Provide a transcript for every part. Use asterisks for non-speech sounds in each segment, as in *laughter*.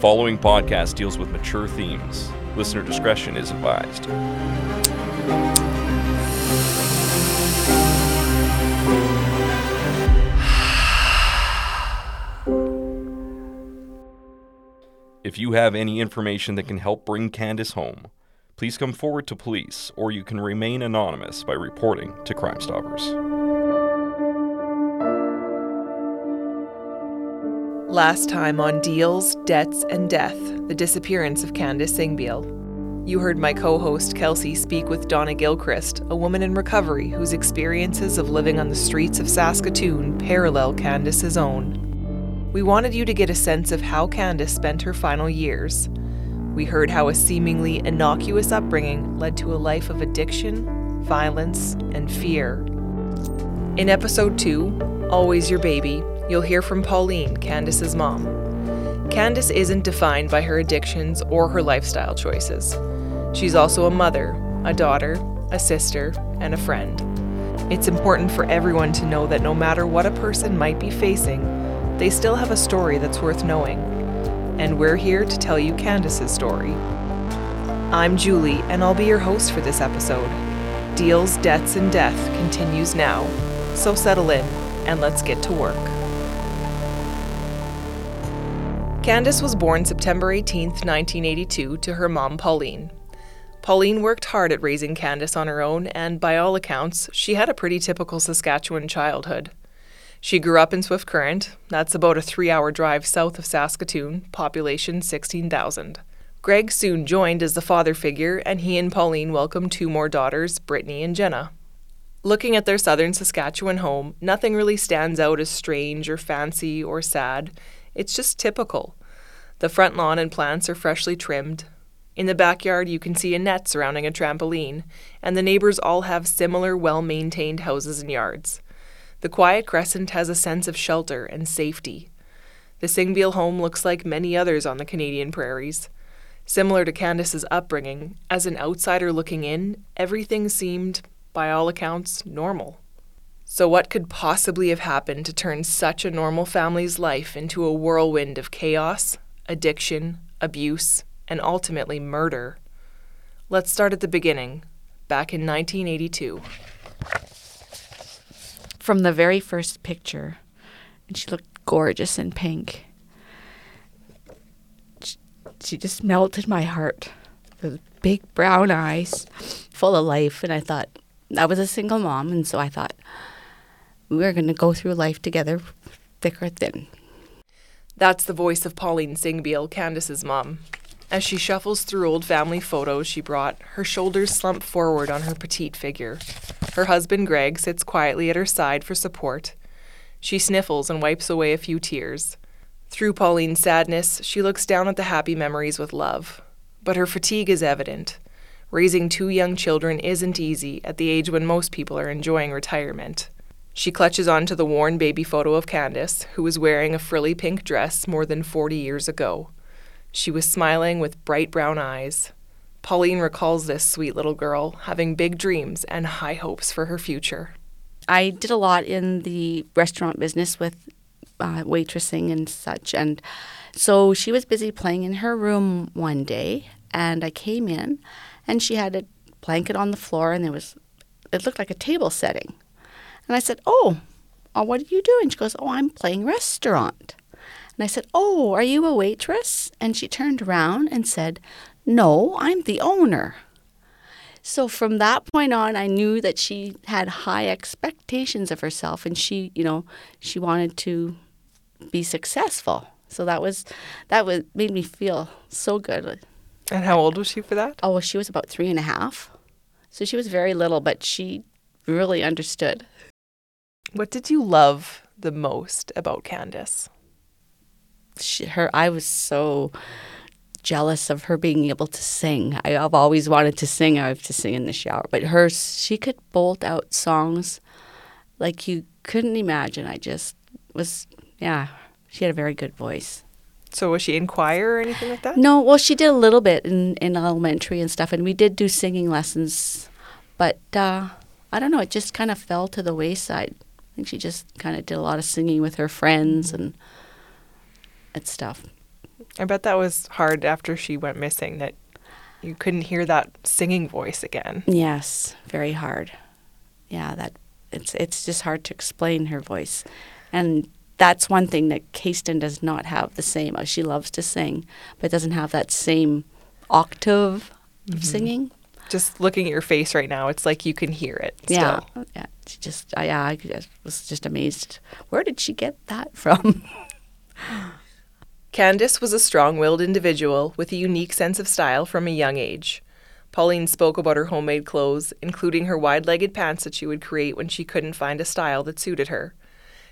following podcast deals with mature themes. Listener discretion is advised. If you have any information that can help bring Kandice home, please come forward to police or you can remain anonymous by reporting to Crime Stoppers. Last time on Deals, Debts, and Death The Disappearance of Kandice Singbeil. You heard my co host Kelsey speak with Donna Gilchrist, a woman in recovery whose experiences of living on the streets of Saskatoon parallel Kandice's own. We wanted you to get a sense of how Kandice spent her final years. We heard how a seemingly innocuous upbringing led to a life of addiction, violence, and fear. In episode 2, Always Your Baby, you'll hear from Pauline, Kandice's mom. Kandice isn't defined by her addictions or her lifestyle choices. She's also a mother, a daughter, a sister, and a friend. It's important for everyone to know that no matter what a person might be facing, they still have a story that's worth knowing. And we're here to tell you Kandice's story. I'm Julie, and I'll be your host for this episode. Deals, Debts, and Death continues now. So settle in, and let's get to work. Kandice was born September 18, 1982, to her mom, Pauline. Pauline worked hard at raising Kandice on her own, and by all accounts, she had a pretty typical Saskatchewan childhood. She grew up in Swift Current. That's about a three hour drive south of Saskatoon, population 16,000. Greg soon joined as the father figure, and he and Pauline welcomed two more daughters, Brittany and Jenna. Looking at their southern Saskatchewan home, nothing really stands out as strange or fancy or sad. It's just typical. The front lawn and plants are freshly trimmed. In the backyard, you can see a net surrounding a trampoline, and the neighbors all have similar, well maintained houses and yards. The quiet crescent has a sense of shelter and safety. The Singbeil home looks like many others on the Canadian prairies. Similar to Kandice's upbringing, as an outsider looking in, everything seemed, by all accounts, normal. So, what could possibly have happened to turn such a normal family's life into a whirlwind of chaos, addiction, abuse, and ultimately murder? Let's start at the beginning, back in 1982 from the very first picture. And she looked gorgeous in pink. She, just melted my heart. The big brown eyes, full of life. And I thought, I was a single mom. And so I thought, we're going to go through life together, thick or thin. That's the voice of Pauline Singbeil, Kandice's mom. As she shuffles through old family photos she brought, her shoulders slump forward on her petite figure. Her husband, Greg, sits quietly at her side for support. She sniffles and wipes away a few tears. Through Pauline's sadness, she looks down at the happy memories with love. But her fatigue is evident. Raising two young children isn't easy at the age when most people are enjoying retirement. She clutches onto the worn baby photo of Kandice, who was wearing a frilly pink dress more than 40 years ago. She was smiling with bright brown eyes. Pauline recalls this sweet little girl having big dreams and high hopes for her future. I did a lot in the restaurant business with uh, waitressing and such. And so she was busy playing in her room one day, and I came in, and she had a blanket on the floor, and there was, it looked like a table setting. And I said, Oh, oh what are you doing? She goes, Oh, I'm playing restaurant. And I said, Oh, are you a waitress? And she turned around and said, No, I'm the owner. So from that point on, I knew that she had high expectations of herself and she, you know, she wanted to be successful. So that was, that was, made me feel so good. And how old was she for that? Oh, she was about three and a half. So she was very little, but she really understood. What did you love the most about Kandice? she, her I was so jealous of her being able to sing. I, have always wanted to sing. I have to sing in the shower, but her she could bolt out songs like you couldn't imagine. I just was yeah. She had a very good voice. So was she in choir or anything like that? No, well she did a little bit in, in elementary and stuff, and we did do singing lessons, but uh, I don't know. It just kind of fell to the wayside. I think she just kind of did a lot of singing with her friends and and stuff. I bet that was hard after she went missing that you couldn't hear that singing voice again. Yes, very hard. Yeah, that it's it's just hard to explain her voice. And that's one thing that Kasten does not have the same. uh, She loves to sing, but doesn't have that same octave of singing. Just looking at your face right now, it's like you can hear it. Yeah, Still. yeah. Just, I, yeah, I was just amazed. Where did she get that *laughs* from? Kandice was a strong willed individual with a unique sense of style from a young age. Pauline spoke about her homemade clothes, including her wide legged pants that she would create when she couldn't find a style that suited her.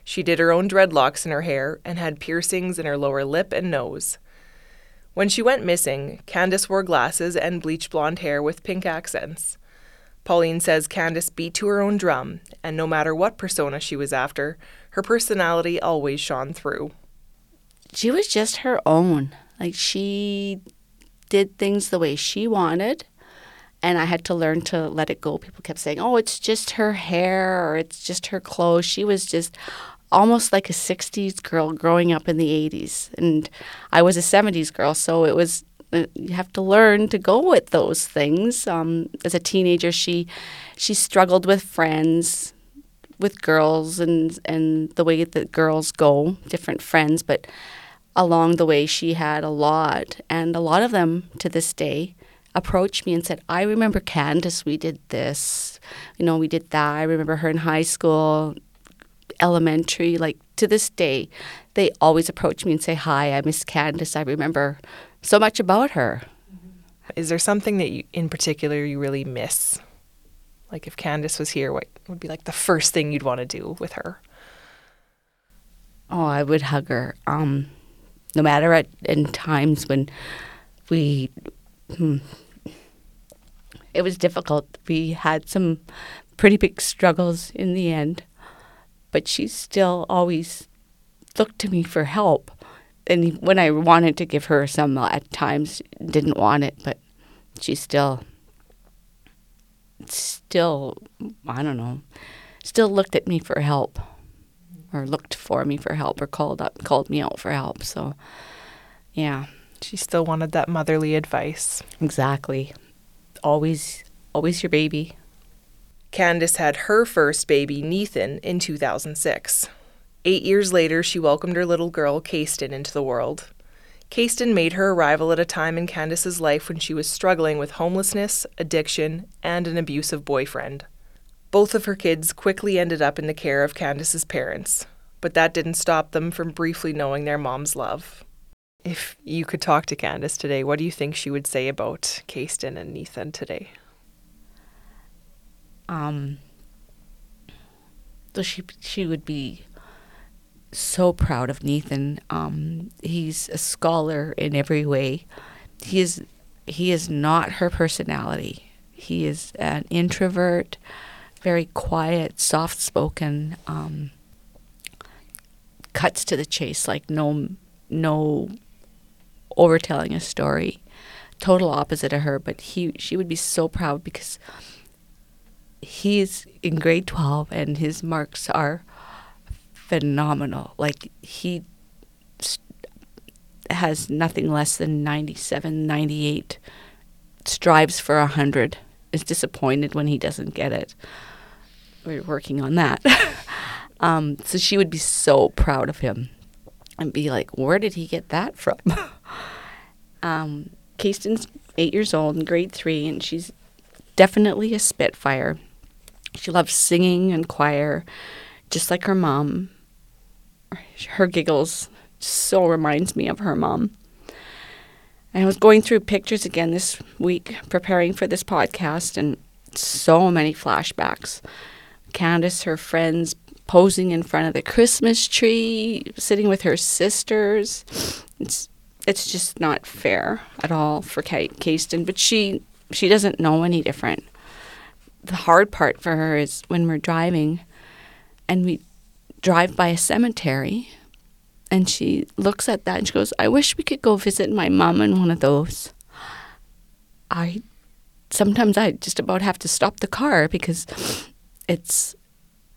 She did her own dreadlocks in her hair and had piercings in her lower lip and nose. When she went missing, Kandice wore glasses and bleach blonde hair with pink accents. Pauline says Kandice beat to her own drum, and no matter what persona she was after, her personality always shone through. she was just her own. Like she did things the way she wanted. And I had to learn to let it go. People kept saying, oh, it's just her hair or it's just her clothes. She was just almost like a 60s girl growing up in the 80s. And I was a 70s girl. So it was, you have to learn to go with those things. Um, as a teenager, she, she struggled with friends, with girls and and the way that girls go, different friends, but along the way she had a lot and a lot of them to this day approached me and said, I remember Kandice, we did this, you know, we did that. I remember her in high school, elementary, like to this day, they always approach me and say, Hi, I miss Kandice. I remember so much about her. Is there something that you, in particular, you really miss? Like if Kandice was here, what would be like the first thing you'd want to do with her? Oh, I would hug her. Um, no matter at in times when we, hmm, it was difficult. We had some pretty big struggles in the end, but she still always looked to me for help. And when I wanted to give her some, uh, at times didn't want it, but she still, still, I don't know, still looked at me for help or looked for me for help or called up called me out for help so yeah She still wanted that motherly advice. exactly always always your baby Kandice had her first baby, Nathan, in 2006. Eight years later, she welcomed her little girl, Kasten, into the world. Kasten made her arrival at a time in Kandice's life when she was struggling with homelessness, addiction, and an abusive boyfriend. Both of her kids quickly ended up in the care of Kandice's parents, but that didn't stop them from briefly knowing their mom's love. If you could talk to Kandice today, what do you think she would say about Kasten and Nathan today? um so she she would be so proud of Nathan. Um he's a scholar in every way. He is he is not her personality. He is an introvert very quiet soft spoken um cuts to the chase like no no overtelling a story. Total opposite of her but he she would be so proud because he's in grade 12 and his marks are phenomenal. Like he s- has nothing less than 97 98 strives for 100 is disappointed when he doesn't get it. We're working on that. *laughs* Um, so she would be so proud of him and be like where did he get that from? *laughs* Um, Kasten's eight years old in grade three and she's definitely a spitfire. She loves singing and choir, just like her mom. Her giggles so reminds me of her mom. I was going through pictures again this week, preparing for this podcast, and so many flashbacks. Kandice, her friends, posing in front of the Christmas tree, sitting with her sisters. It's it's just not fair at all for Kate Kasten, but she she doesn't know any different the hard part for her is when we're driving and we drive by a cemetery and she looks at that and she goes, I wish we could go visit my mom in one of those. I sometimes I just about have to stop the car because it's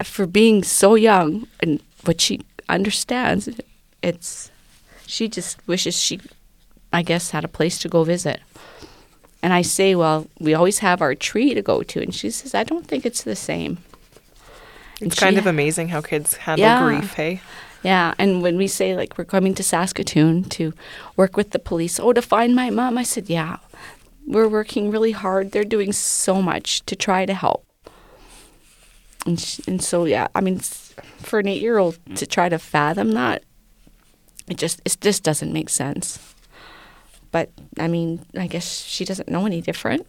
for being so young and what she understands it's she just wishes she I guess, had a place to go visit. And I say, well, we always have our tree to go to. And she says, I don't think it's the same. It's kind of amazing how kids handle Yeah. grief, hey? Yeah, and when we say like we're coming to Saskatoon to work with the police, oh, to find my mom, I said, yeah, we're working really hard. They're doing so much to try to help. And, sh- and so, yeah, I mean, for an eight year old to try to fathom that, it just it just doesn't make sense. But I mean, I guess she doesn't know any different.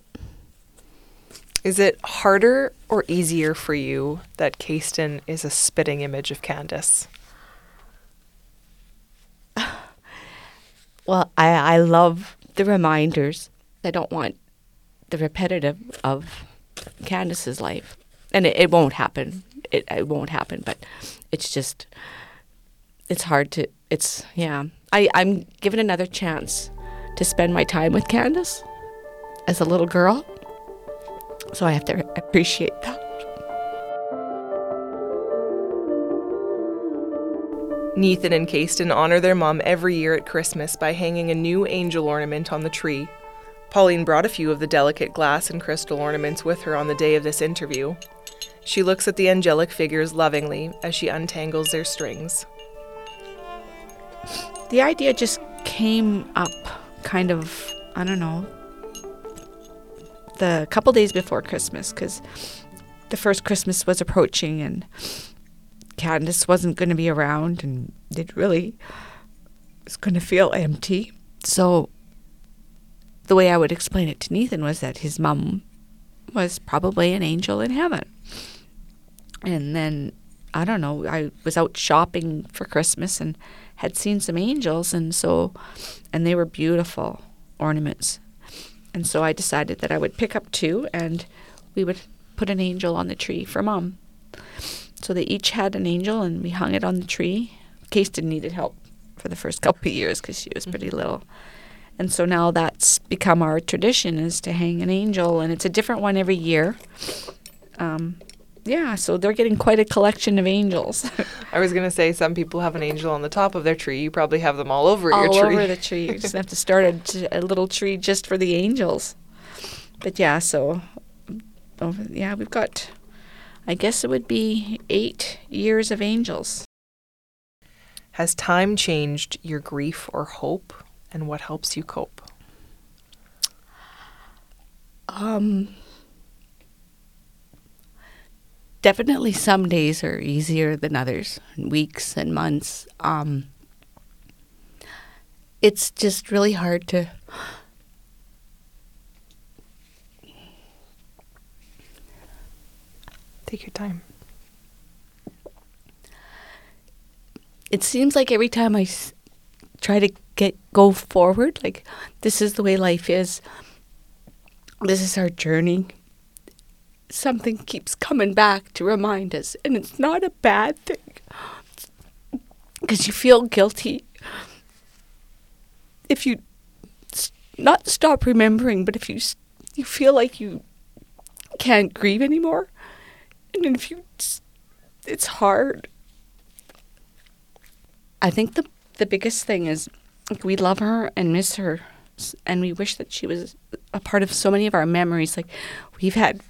Is it harder or easier for you that Kasten is a spitting image of Kandice? *sighs* Well, I, I love the reminders. I don't want the repetitive of Kandice's life. And it, it won't happen. It, it won't happen, but it's just, it's hard to, it's, yeah. I, I'm given another chance to spend my time with Kandice as a little girl. So I have to appreciate that. Nathan and Kasten honor their mom every year at Christmas by hanging a new angel ornament on the tree. Pauline brought a few of the delicate glass and crystal ornaments with her on the day of this interview. She looks at the angelic figures lovingly as she untangles their strings. the idea just came up kind of i don't know the couple days before christmas because the first christmas was approaching and kandice wasn't going to be around and it really was going to feel empty so the way i would explain it to nathan was that his mom was probably an angel in heaven and then I don't know, I was out shopping for Christmas and had seen some angels and so and they were beautiful ornaments. And so I decided that I would pick up two and we would put an angel on the tree for mom. So they each had an angel and we hung it on the tree. Kasten needed help for the first *laughs* couple of years because she was pretty little. And so now that's become our tradition is to hang an angel and it's a different one every year. Um, yeah, so they're getting quite a collection of angels *laughs* I was going to say some people have an angel on the top of their tree. You probably have them all over all your tree. All over the *laughs* tree. You just have to start a, t- a little tree just for the angels. But yeah, so over, yeah, we've got. I guess it would be eight years of angels. Has time changed your grief or hope and what helps you cope? Um, definitely some days are easier than others, and weeks and months. Um, it's just really hard to. Take your time. It seems like every time I s- try to get go forward, like this is the way life is. This is our journey. Something keeps coming back to remind us, and it's not a bad thing. Because you feel guilty if you not stop remembering, but if you you feel like you can't grieve anymore, and if you, it's hard. I think the the biggest thing is like we love her and miss her, and we wish that she was a part of so many of our memories. Like we've had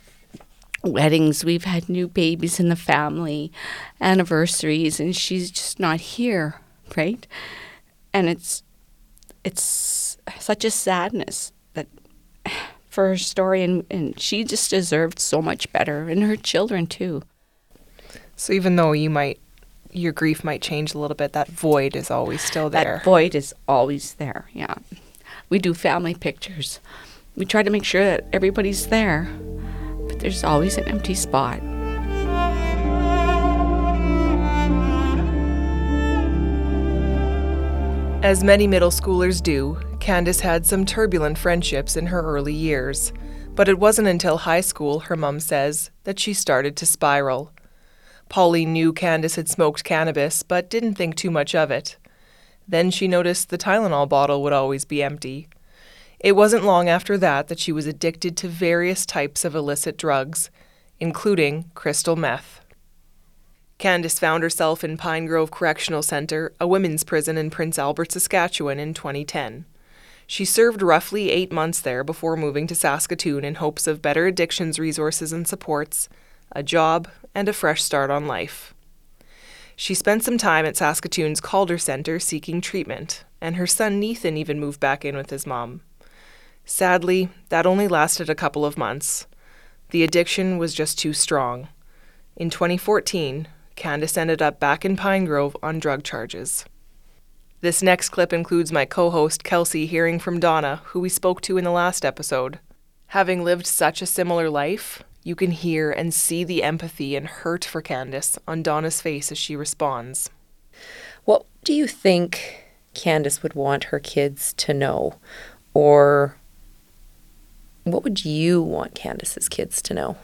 weddings, we've had new babies in the family, anniversaries, and she's just not here, right? And it's it's such a sadness that *sighs* for her story, and, and she just deserved so much better, and her children too. So even though you might your grief might change a little bit, that void is always still there. That void is always there. Yeah. We do family pictures. We try to make sure that everybody's there, but there's always an empty spot. As many middle schoolers do, Kandice had some turbulent friendships in her early years. But it wasn't until high school, her mom says, that she started to spiral. Pauline knew Kandice had smoked cannabis, but didn't think too much of it. Then she noticed the Tylenol bottle would always be empty. It wasn't long after that that she was addicted to various types of illicit drugs, including crystal meth. Kandice found herself in Pine Grove Correctional Center, a women's prison in Prince Albert, Saskatchewan, in 2010. She served roughly eight months there before moving to Saskatoon in hopes of better addictions resources and supports, a job, and a fresh start on life. She spent some time at Saskatoon's Calder Centre seeking treatment, and her son Nathan even moved back in with his mom. Sadly, that only lasted a couple of months. The addiction was just too strong. In 2014, Kandice ended up back in Pine Grove on drug charges. This next clip includes my co host Kelsey hearing from Donna, who we spoke to in the last episode. Having lived such a similar life, you can hear and see the empathy and hurt for Kandice on Donna's face as she responds. What do you think Kandice would want her kids to know? Or what would you want Kandice's kids to know?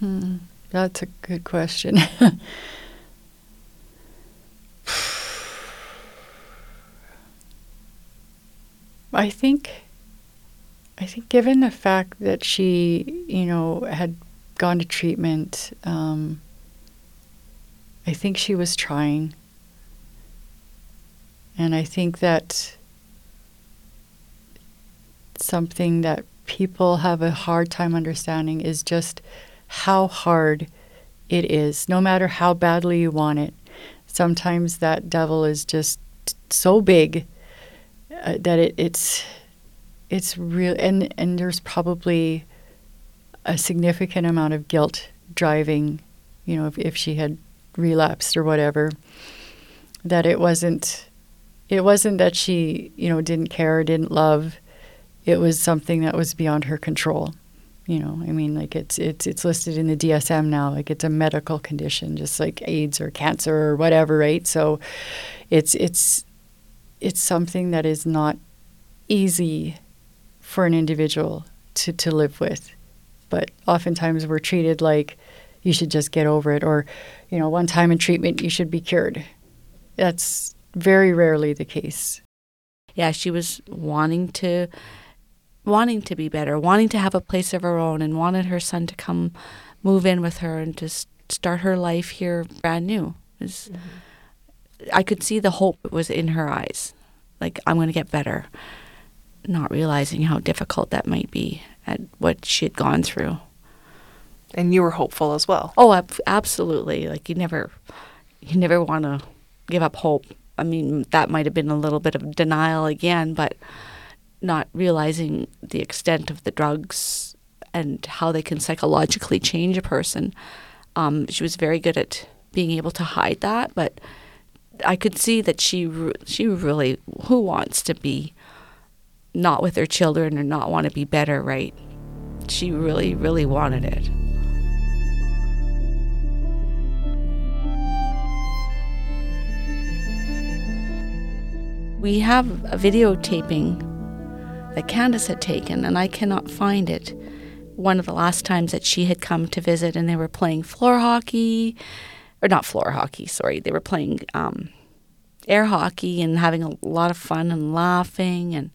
Hmm, that's a good question. *laughs* I think I think given the fact that she, you know, had gone to treatment, um, I think she was trying. And I think that something that people have a hard time understanding is just how hard it is, no matter how badly you want it. Sometimes that devil is just so big uh, that it, it's it's real and and there's probably a significant amount of guilt driving you know if, if she had relapsed or whatever that it wasn't it wasn't that she you know didn't care didn't love it was something that was beyond her control you know i mean like it's it's it's listed in the dsm now like it's a medical condition just like aids or cancer or whatever right so it's it's it's something that is not easy for an individual to, to live with. But oftentimes we're treated like you should just get over it, or, you know, one time in treatment, you should be cured. That's very rarely the case. Yeah, she was wanting to wanting to be better, wanting to have a place of her own and wanted her son to come move in with her and to start her life here brand new. Was, mm-hmm. I could see the hope was in her eyes. Like I'm going to get better not realizing how difficult that might be at what she had gone through. And you were hopeful as well. Oh, ab- absolutely. Like you never, you never want to give up hope. I mean, that might have been a little bit of denial again, but not realizing the extent of the drugs and how they can psychologically change a person. Um, she was very good at being able to hide that, but I could see that she she really who wants to be not with her children or not want to be better, right? She really, really wanted it. We have a videotaping that Kandice had taken, and I cannot find it. One of the last times that she had come to visit, and they were playing floor hockey, or not floor hockey, sorry, they were playing um, air hockey and having a lot of fun and laughing and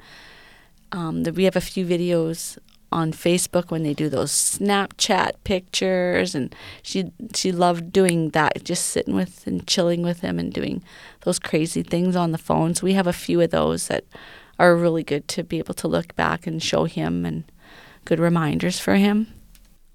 um, we have a few videos on Facebook when they do those Snapchat pictures, and she she loved doing that, just sitting with and chilling with him and doing those crazy things on the phone. So we have a few of those that are really good to be able to look back and show him and good reminders for him.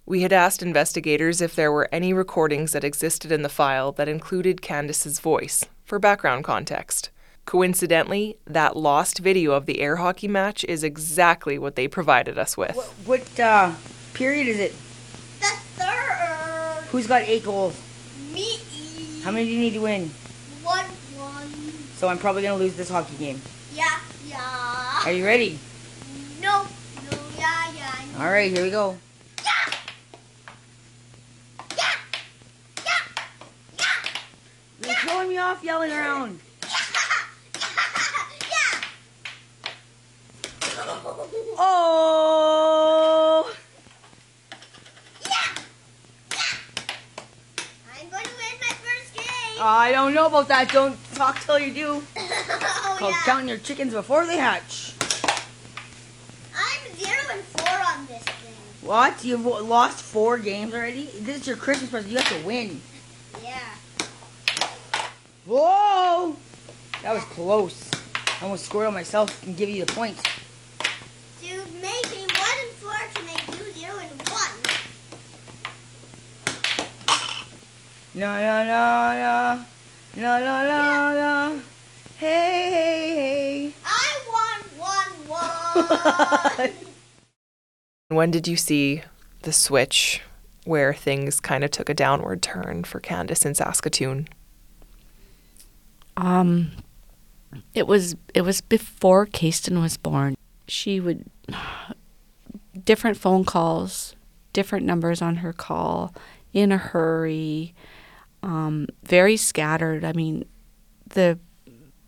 We had asked investigators if there were any recordings that existed in the file that included Kandice's voice for background context. Coincidentally, that lost video of the air hockey match is exactly what they provided us with. What, what uh, period is it? The third. Who's got eight goals? Me. How many do you need to win? One, one. So I'm probably gonna lose this hockey game. Yeah, yeah. Are you ready? No, no, yeah, yeah. No. All right, here we go. Yeah. Yeah. Yeah. Yeah. You're throwing me off yelling around. Yeah. *laughs* Yeah. Oh! Yeah! Yeah! I'm going to win my first game! I don't know about that. Don't talk till you do. *laughs* called. Count Your Chickens Before They Hatch. I'm 0 and 4 on this thing. What? You've lost four games already? This is your Christmas present. You have to win. Yeah. Whoa! That was close. I almost scored on myself and give you the point. To make me 1 and 4 to make you 0 and 1. No, no, no, no. No, no, no, no. Hey, hey, hey. I want one one. When did you see the switch where things kind of took a downward turn for Kandice in Saskatoon? Um, it was it was before Kasten was born. She would *sighs* different phone calls, different numbers on her call, in a hurry, um, very scattered. I mean, the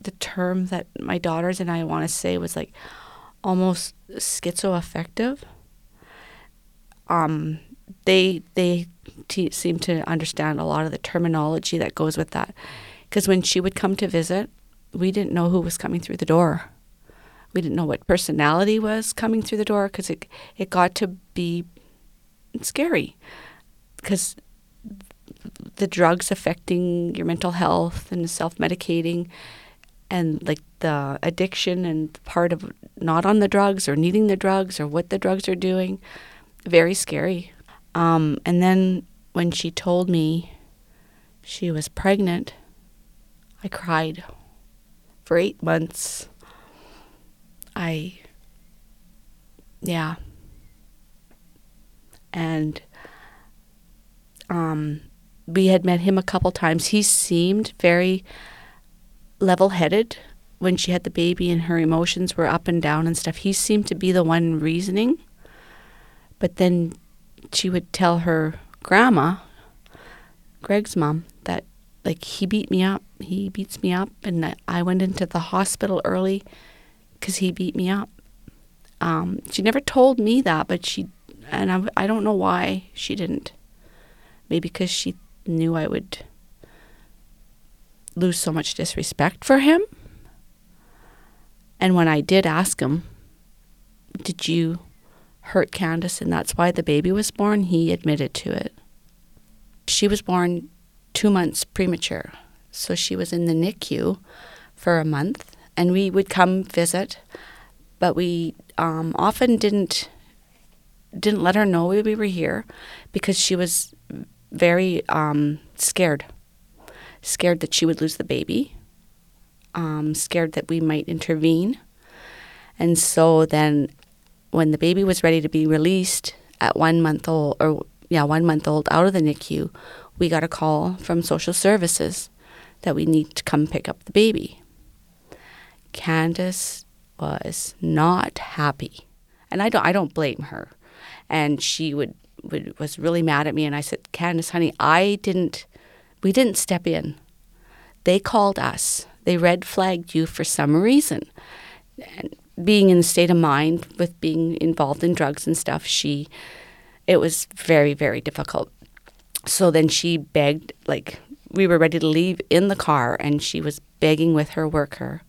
the term that my daughters and I want to say was like almost schizoaffective. Um, they they seem to understand a lot of the terminology that goes with that. Because when she would come to visit, we didn't know who was coming through the door. We didn't know what personality was coming through the door because it it got to be scary because the drugs affecting your mental health and self medicating and like the addiction and part of not on the drugs or needing the drugs or what the drugs are doing. Very scary. Um, and then when she told me she was pregnant i cried for eight months. I yeah. And um, we had met him a couple times. He seemed very level headed when she had the baby and her emotions were up and down and stuff. He seemed to be the one reasoning. But then she would tell her grandma, Greg's mom, that like he beat me up. He beats me up. And I- went into the hospital early because he beat me up. Um, she never told me that, but she, and I, I don't know why she didn't. Maybe because she knew I would lose so much disrespect for him. And when I did ask him, Did you hurt Kandice and that's why the baby was born? He admitted to it. She was born two months premature. So she was in the NICU for a month and we would come visit, but we um, often didn't didn't let her know we were here because she was very um, scared. Scared that she would lose the baby. Um, scared that we might intervene. And so then, when the baby was ready to be released at one month old, or yeah, one month old out of the NICU, we got a call from social services that we need to come pick up the baby. Kandice was not happy, and I don't I don't blame her. And she would, would was really mad at me, and I said, Kandice, honey, I didn't, we didn't step in. They called us. They red flagged you for some reason. And being in the state of mind with being involved in drugs and stuff, she, it was very very difficult. So then she begged, like we were ready to leave in the car, and she was begging with her worker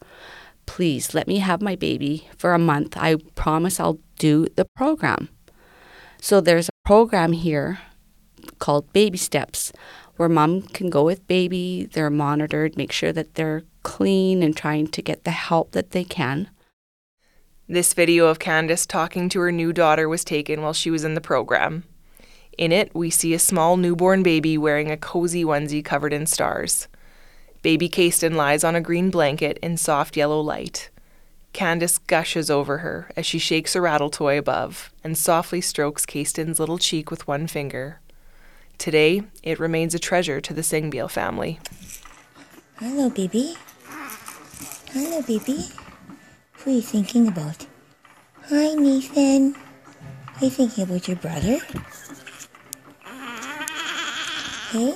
please let me have my baby for a month. I promise I'll do the program. So there's a program here called Baby Steps where mom can go with baby, they're monitored, make sure that they're clean and trying to get the help that they can. This video of Kandice talking to her new daughter was taken while she was in the program. In it, we see a small newborn baby wearing a cozy onesie covered in stars. Baby Kasten lies on a green blanket in soft yellow light. Kandice gushes over her as she shakes a rattle toy above and softly strokes Kasten's little cheek with one finger. Today, it remains a treasure to the Singbeil family. Hello, baby. Hello, baby. Who are you thinking about? Hi, Nathan. Are you thinking about your brother? Hey?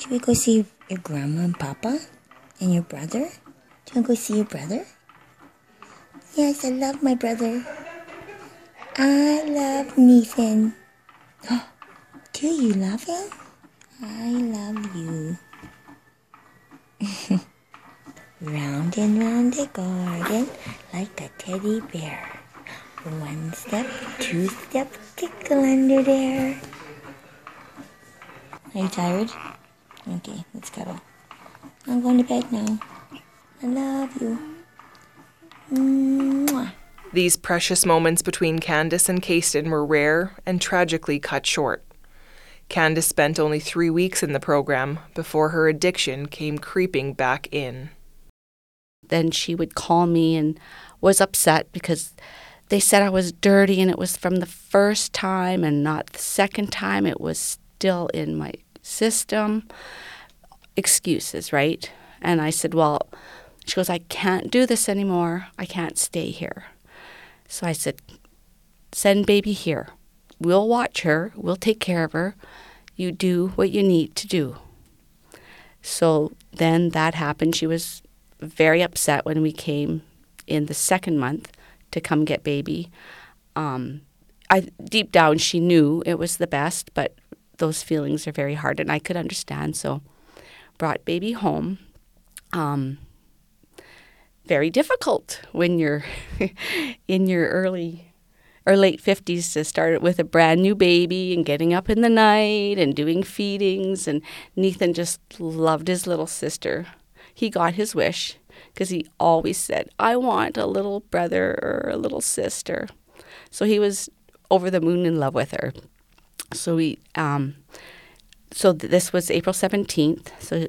Should we go see your grandma and papa and your brother? Do you want to go see your brother? Yes, I love my brother. I love Nathan. *gasps* Oh, Do you love him? I love you. *laughs* round and round the garden like a teddy bear. One step, two step, tickle under there. Are you tired? Okay, let's cuddle. I'm going to bed now. I love you. Mwah. These precious moments between Kandice and Kasten were rare and tragically cut short. Kandice spent only three weeks in the program before her addiction came creeping back in. Then she would call me and was upset because they said I was dirty and it was from the first time and not the second time. It was still in my system. Excuses, right? And I said, Well, she goes, I can't do this anymore. I can't stay here. So I said, Send baby here. We'll watch her. We'll take care of her. You do what you need to do. So then that happened. She was very upset when we came in the second month to come get baby. Um, I deep down she knew it was the best, but those feelings are very hard, and I could understand. So brought baby home. Um, very difficult when you're *laughs* in your early or late 50s to start with a brand new baby and getting up in the night and doing feedings. And Nathan just loved his little sister. He got his wish because he always said, I want a little brother or a little sister. So he was over the moon in love with her. So we, um, so th- this was April 17th. So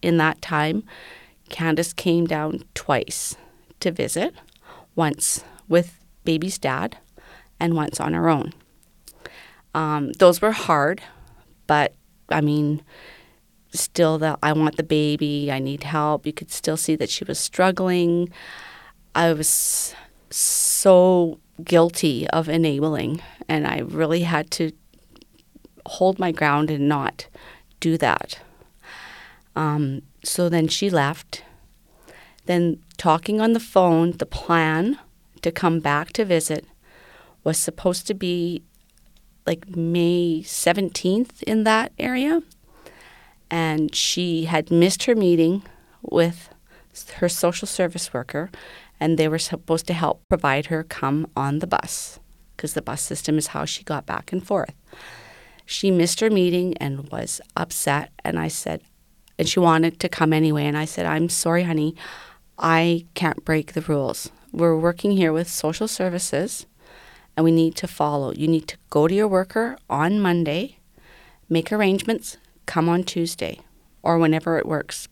in that time, Kandice came down twice to visit, once with baby's dad and once on her own. Um, those were hard, but I mean, still that I want the baby, I need help. You could still see that she was struggling. I was so guilty of enabling, and I really had to hold my ground and not do that. Um, so then she left. Then, talking on the phone, the plan to come back to visit was supposed to be like May 17th in that area. And she had missed her meeting with her social service worker, and they were supposed to help provide her come on the bus because the bus system is how she got back and forth. She missed her meeting and was upset, and I said, and she wanted to come anyway. And I said, I'm sorry, honey, I can't break the rules. We're working here with social services and we need to follow. You need to go to your worker on Monday, make arrangements, come on Tuesday or whenever it works.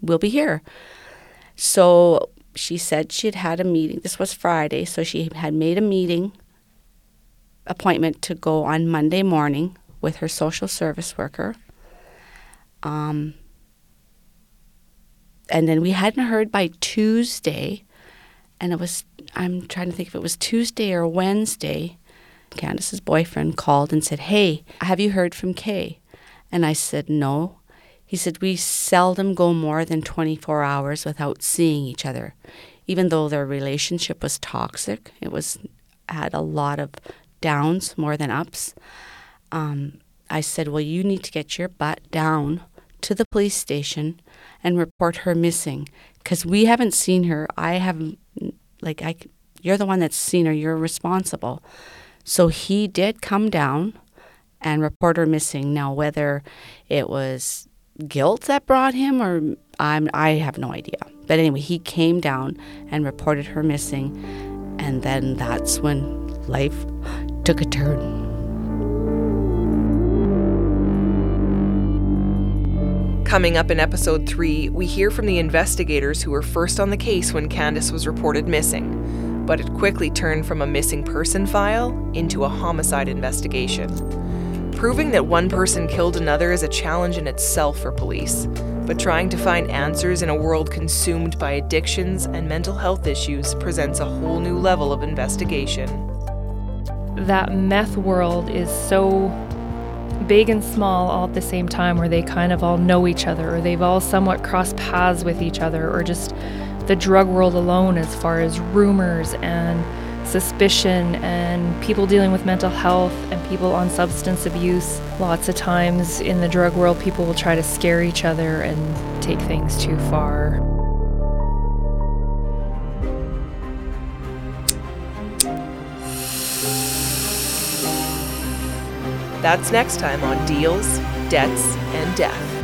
We'll be here. So she said she had had a meeting. This was Friday, so she had made a meeting appointment to go on Monday morning with her social service worker. Um, and then we hadn't heard by Tuesday, and it was I'm trying to think if it was Tuesday or Wednesday. Kandice's boyfriend called and said, "Hey, have you heard from Kay?" And I said, "No." He said, "We seldom go more than 24 hours without seeing each other, even though their relationship was toxic. It was had a lot of downs more than ups." Um, I said, "Well, you need to get your butt down to the police station and report her missing because we haven't seen her. I haven't like I you're the one that's seen her. You're responsible." So he did come down and report her missing. Now, whether it was guilt that brought him or I'm I have no idea. But anyway, he came down and reported her missing, and then that's when life took a turn. Coming up in episode 3, we hear from the investigators who were first on the case when Kandice was reported missing, but it quickly turned from a missing person file into a homicide investigation. Proving that one person killed another is a challenge in itself for police, but trying to find answers in a world consumed by addictions and mental health issues presents a whole new level of investigation. That meth world is so big and small all at the same time where they kind of all know each other or they've all somewhat crossed paths with each other or just the drug world alone as far as rumors and suspicion and people dealing with mental health and people on substance abuse. Lots of times in the drug world, people will try to scare each other and take things too far. That's next time on Deals, Debts, and Death.